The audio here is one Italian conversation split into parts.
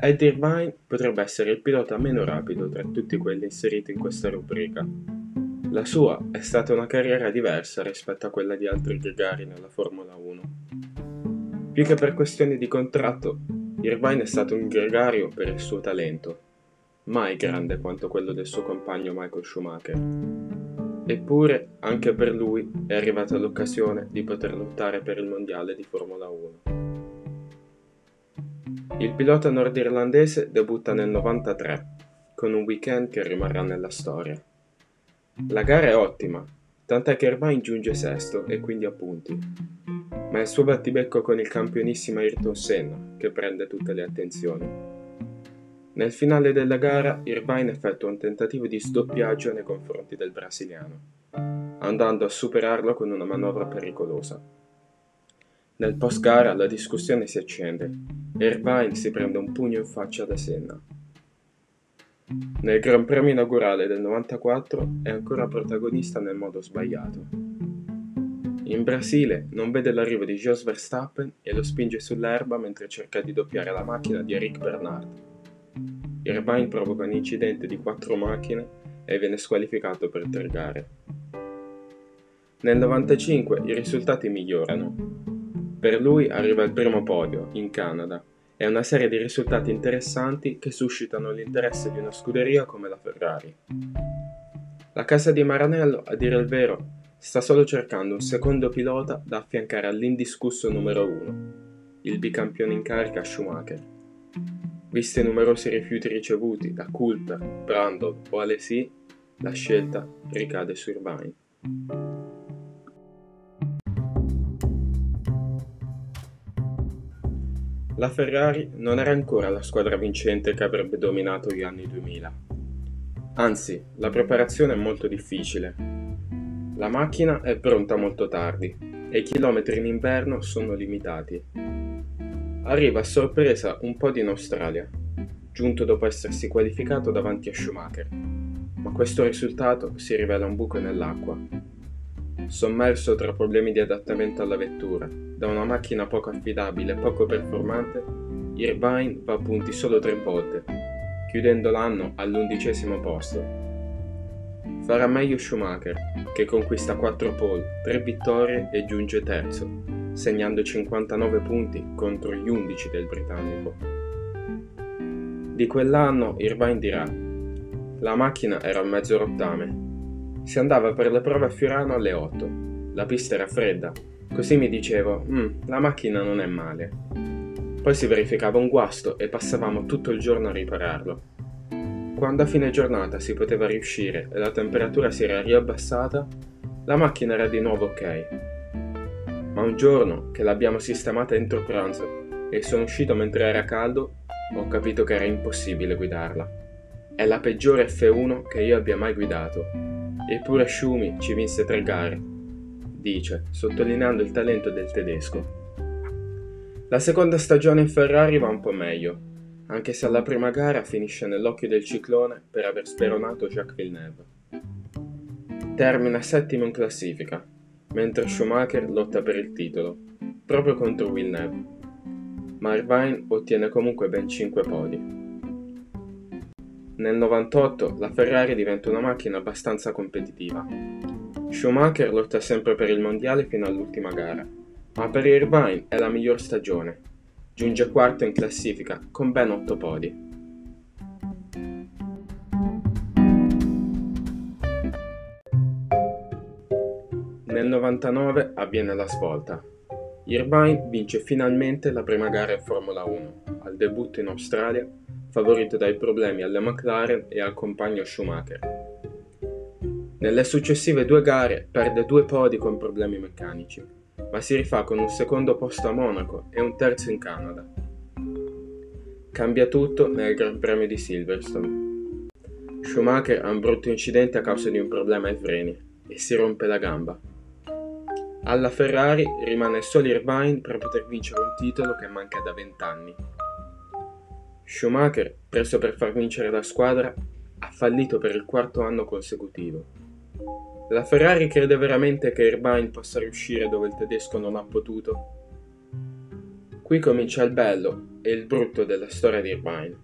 Ed Irvine potrebbe essere il pilota meno rapido tra tutti quelli inseriti in questa rubrica. La sua è stata una carriera diversa rispetto a quella di altri gregari nella Formula 1. Più che per questioni di contratto, Irvine è stato un gregario per il suo talento, mai grande quanto quello del suo compagno Michael Schumacher. Eppure, anche per lui è arrivata l'occasione di poter lottare per il mondiale di Formula 1. Il pilota nordirlandese debutta nel 93, con un weekend che rimarrà nella storia. La gara è ottima, tant'è che Irvine giunge sesto e quindi a punti. Ma è il suo battibecco con il campionissimo Ayrton Senna che prende tutte le attenzioni. Nel finale della gara Irvine effettua un tentativo di sdoppiaggio nei confronti del brasiliano, andando a superarlo con una manovra pericolosa. Nel post gara la discussione si accende e Irvine si prende un pugno in faccia da Senna. Nel Gran Premio inaugurale del 94 è ancora protagonista nel modo sbagliato. In Brasile non vede l'arrivo di Jos Verstappen e lo spinge sull'erba mentre cerca di doppiare la macchina di Eric Bernard. Irvine provoca un incidente di quattro macchine e viene squalificato per tre gare. Nel 95 i risultati migliorano. Per lui arriva il primo podio, in Canada, e una serie di risultati interessanti che suscitano l'interesse di una scuderia come la Ferrari. La casa di Maranello, a dire il vero, sta solo cercando un secondo pilota da affiancare all'indiscusso numero uno, il bicampione in carica Schumacher. Visti i numerosi rifiuti ricevuti da Coulter, Brandon o Alesi, la scelta ricade su Irvine. La Ferrari non era ancora la squadra vincente che avrebbe dominato gli anni 2000. Anzi, la preparazione è molto difficile. La macchina è pronta molto tardi e i chilometri in inverno sono limitati arriva a sorpresa un po' in Australia, giunto dopo essersi qualificato davanti a Schumacher, ma questo risultato si rivela un buco nell'acqua. Sommerso tra problemi di adattamento alla vettura, da una macchina poco affidabile e poco performante, Irvine va a punti solo tre volte, chiudendo l'anno all'undicesimo posto. Farà meglio Schumacher, che conquista 4 pole, 3 vittorie e giunge terzo, segnando 59 punti contro gli 11 del britannico. Di quell'anno Irvine dirà: La macchina era a mezzo rottame. Si andava per le prove a Fiorano alle 8. La pista era fredda, così mi dicevo: mm, la macchina non è male. Poi si verificava un guasto e passavamo tutto il giorno a ripararlo. Quando a fine giornata si poteva riuscire e la temperatura si era riabbassata, la macchina era di nuovo ok ma un giorno che l'abbiamo sistemata entro pranzo e sono uscito mentre era caldo, ho capito che era impossibile guidarla. È la peggiore F1 che io abbia mai guidato. Eppure Schumi ci vinse tre gare, dice, sottolineando il talento del tedesco. La seconda stagione in Ferrari va un po' meglio, anche se alla prima gara finisce nell'occhio del ciclone per aver speronato Jacques Villeneuve. Termina settimo in classifica, mentre Schumacher lotta per il titolo, proprio contro Villeneuve. Ma Irvine ottiene comunque ben 5 podi. Nel 98 la Ferrari diventa una macchina abbastanza competitiva. Schumacher lotta sempre per il mondiale fino all'ultima gara, ma per Irvine è la miglior stagione. Giunge quarto in classifica con ben 8 podi. Nel 99 avviene la svolta. Irvine vince finalmente la prima gara in Formula 1, al debutto in Australia, favorito dai problemi alle McLaren e al compagno Schumacher. Nelle successive due gare perde due podi con problemi meccanici, ma si rifà con un secondo posto a Monaco e un terzo in Canada. Cambia tutto nel Gran Premio di Silverstone. Schumacher ha un brutto incidente a causa di un problema ai freni e si rompe la gamba. Alla Ferrari rimane solo Irvine per poter vincere un titolo che manca da vent'anni. Schumacher, preso per far vincere la squadra, ha fallito per il quarto anno consecutivo. La Ferrari crede veramente che Irvine possa riuscire dove il tedesco non ha potuto? Qui comincia il bello e il brutto della storia di Irvine.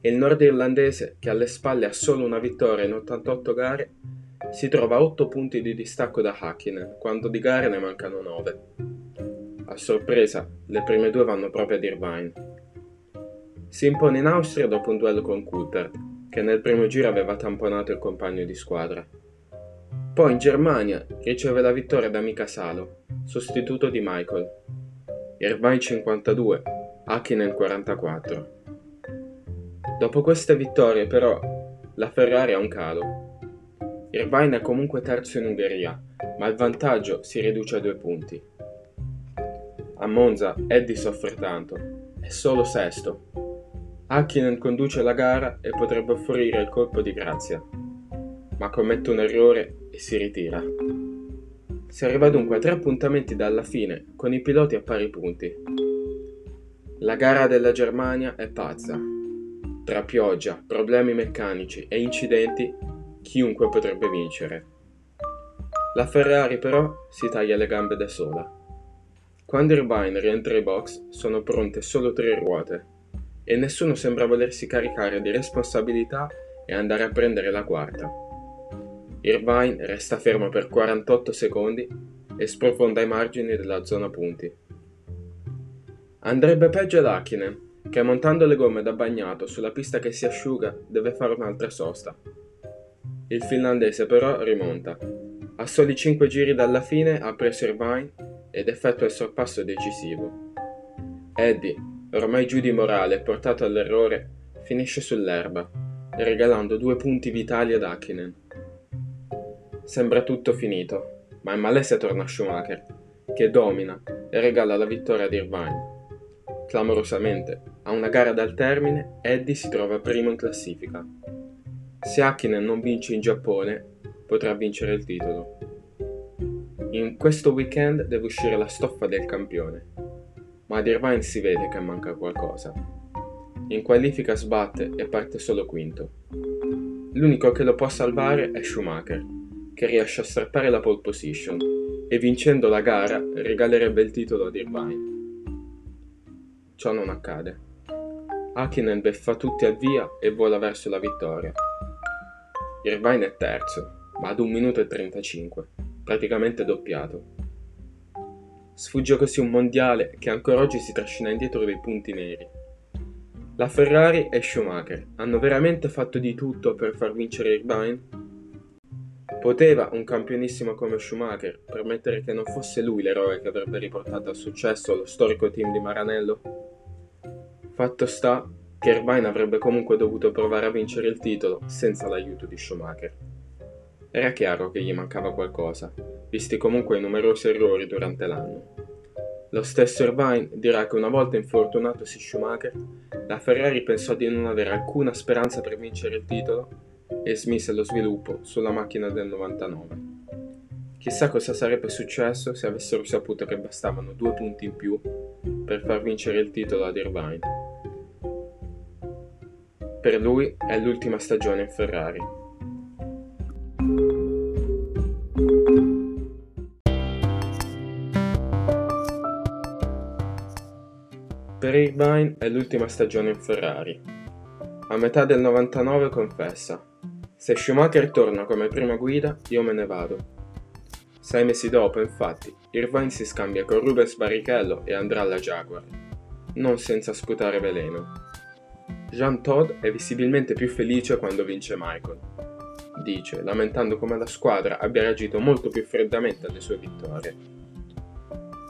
Il nordirlandese, che alle spalle ha solo una vittoria in 88 gare, si trova a 8 punti di distacco da Hakkinen, quando di gare ne mancano 9. A sorpresa, le prime due vanno proprio ad Irvine. Si impone in Austria dopo un duello con Coulthard, che nel primo giro aveva tamponato il compagno di squadra. Poi in Germania riceve la vittoria da Mika Salo, sostituto di Michael. Irvine 52, Hakkinen 44. Dopo queste vittorie però la Ferrari ha un calo. Irvine è comunque terzo in Ungheria, ma il vantaggio si riduce a due punti. A Monza Eddie soffre tanto, è solo sesto. Hakkinen conduce la gara e potrebbe offrire il colpo di grazia, ma commette un errore e si ritira. Si arriva dunque a tre appuntamenti dalla fine, con i piloti a pari punti. La gara della Germania è pazza, tra pioggia, problemi meccanici e incidenti, chiunque potrebbe vincere. La Ferrari però si taglia le gambe da sola. Quando Irvine rientra ai box sono pronte solo tre ruote e nessuno sembra volersi caricare di responsabilità e andare a prendere la quarta. Irvine resta fermo per 48 secondi e sprofonda i margini della zona punti. Andrebbe peggio ad Hakkinen, che montando le gomme da bagnato sulla pista che si asciuga deve fare un'altra sosta. Il finlandese però rimonta. A soli 5 giri dalla fine ha preso Irvine ed effettua il sorpasso decisivo. Eddie, ormai giù di morale e portato all'errore, finisce sull'erba, regalando due punti vitali ad Hakkinen. Sembra tutto finito, ma in malese torna Schumacher, che domina e regala la vittoria ad Irvine. Clamorosamente, a una gara dal termine, Eddie si trova primo in classifica. Se Hakkinen non vince in Giappone, potrà vincere il titolo. In questo weekend deve uscire la stoffa del campione, ma ad Irvine si vede che manca qualcosa. In qualifica sbatte e parte solo quinto. L'unico che lo può salvare è Schumacher, che riesce a strappare la pole position e vincendo la gara regalerebbe il titolo ad Irvine. Ciò non accade. Hakkinen beffa tutti al via e vola verso la vittoria. Irvine è terzo, ma ad 1 minuto e 35, praticamente doppiato. Sfugge così un mondiale che ancora oggi si trascina indietro dei punti neri. La Ferrari e Schumacher hanno veramente fatto di tutto per far vincere Irvine? Poteva un campionissimo come Schumacher permettere che non fosse lui l'eroe che avrebbe riportato al successo lo storico team di Maranello? Fatto sta che Irvine avrebbe comunque dovuto provare a vincere il titolo senza l'aiuto di Schumacher. Era chiaro che gli mancava qualcosa, visti comunque i numerosi errori durante l'anno. Lo stesso Irvine dirà che una volta infortunatosi Schumacher, la Ferrari pensò di non avere alcuna speranza per vincere il titolo e smise lo sviluppo sulla macchina del 99. Chissà cosa sarebbe successo se avessero saputo che bastavano due punti in più per far vincere il titolo ad Irvine. Per lui è l'ultima stagione in Ferrari. Per Irvine è l'ultima stagione in Ferrari. A metà del 99 confessa: Se Schumacher torna come prima guida, io me ne vado. Sei mesi dopo, infatti, Irvine si scambia con Rubens Barrichello e andrà alla Jaguar, non senza sputare veleno. Jean Todd è visibilmente più felice quando vince Michael. Dice, lamentando come la squadra abbia reagito molto più freddamente alle sue vittorie.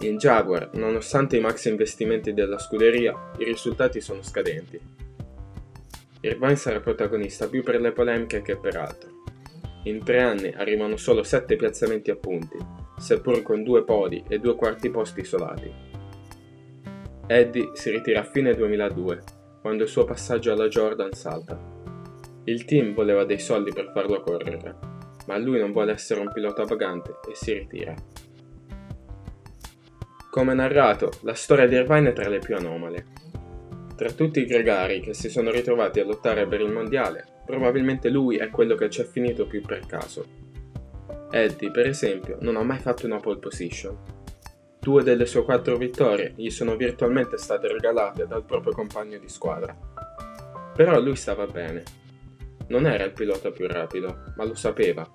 In Jaguar, nonostante i maxi investimenti della scuderia, i risultati sono scadenti. Irvine sarà protagonista più per le polemiche che per altro. In tre anni arrivano solo sette piazzamenti a punti, seppur con due podi e due quarti posti isolati. Eddie si ritira a fine 2002, quando il suo passaggio alla Jordan salta. Il team voleva dei soldi per farlo correre, ma lui non vuole essere un pilota vagante e si ritira. Come narrato, la storia di Irvine è tra le più anomale. Tra tutti i gregari che si sono ritrovati a lottare per il mondiale, probabilmente lui è quello che ci è finito più per caso. Eddie, per esempio, non ha mai fatto una pole position. Due delle sue quattro vittorie gli sono virtualmente state regalate dal proprio compagno di squadra. Però lui stava bene. Non era il pilota più rapido, ma lo sapeva.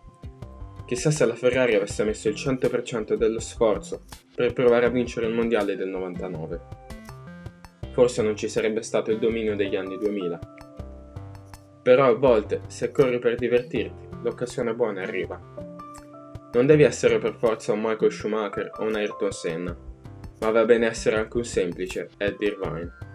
Chissà se la Ferrari avesse messo il 100% dello sforzo per provare a vincere il mondiale del 99. Forse non ci sarebbe stato il dominio degli anni 2000. Però a volte, se corri per divertirti, l'occasione buona arriva. Non devi essere per forza un Michael Schumacher o un Ayrton Senna, ma va bene essere anche un semplice Eddie Irvine.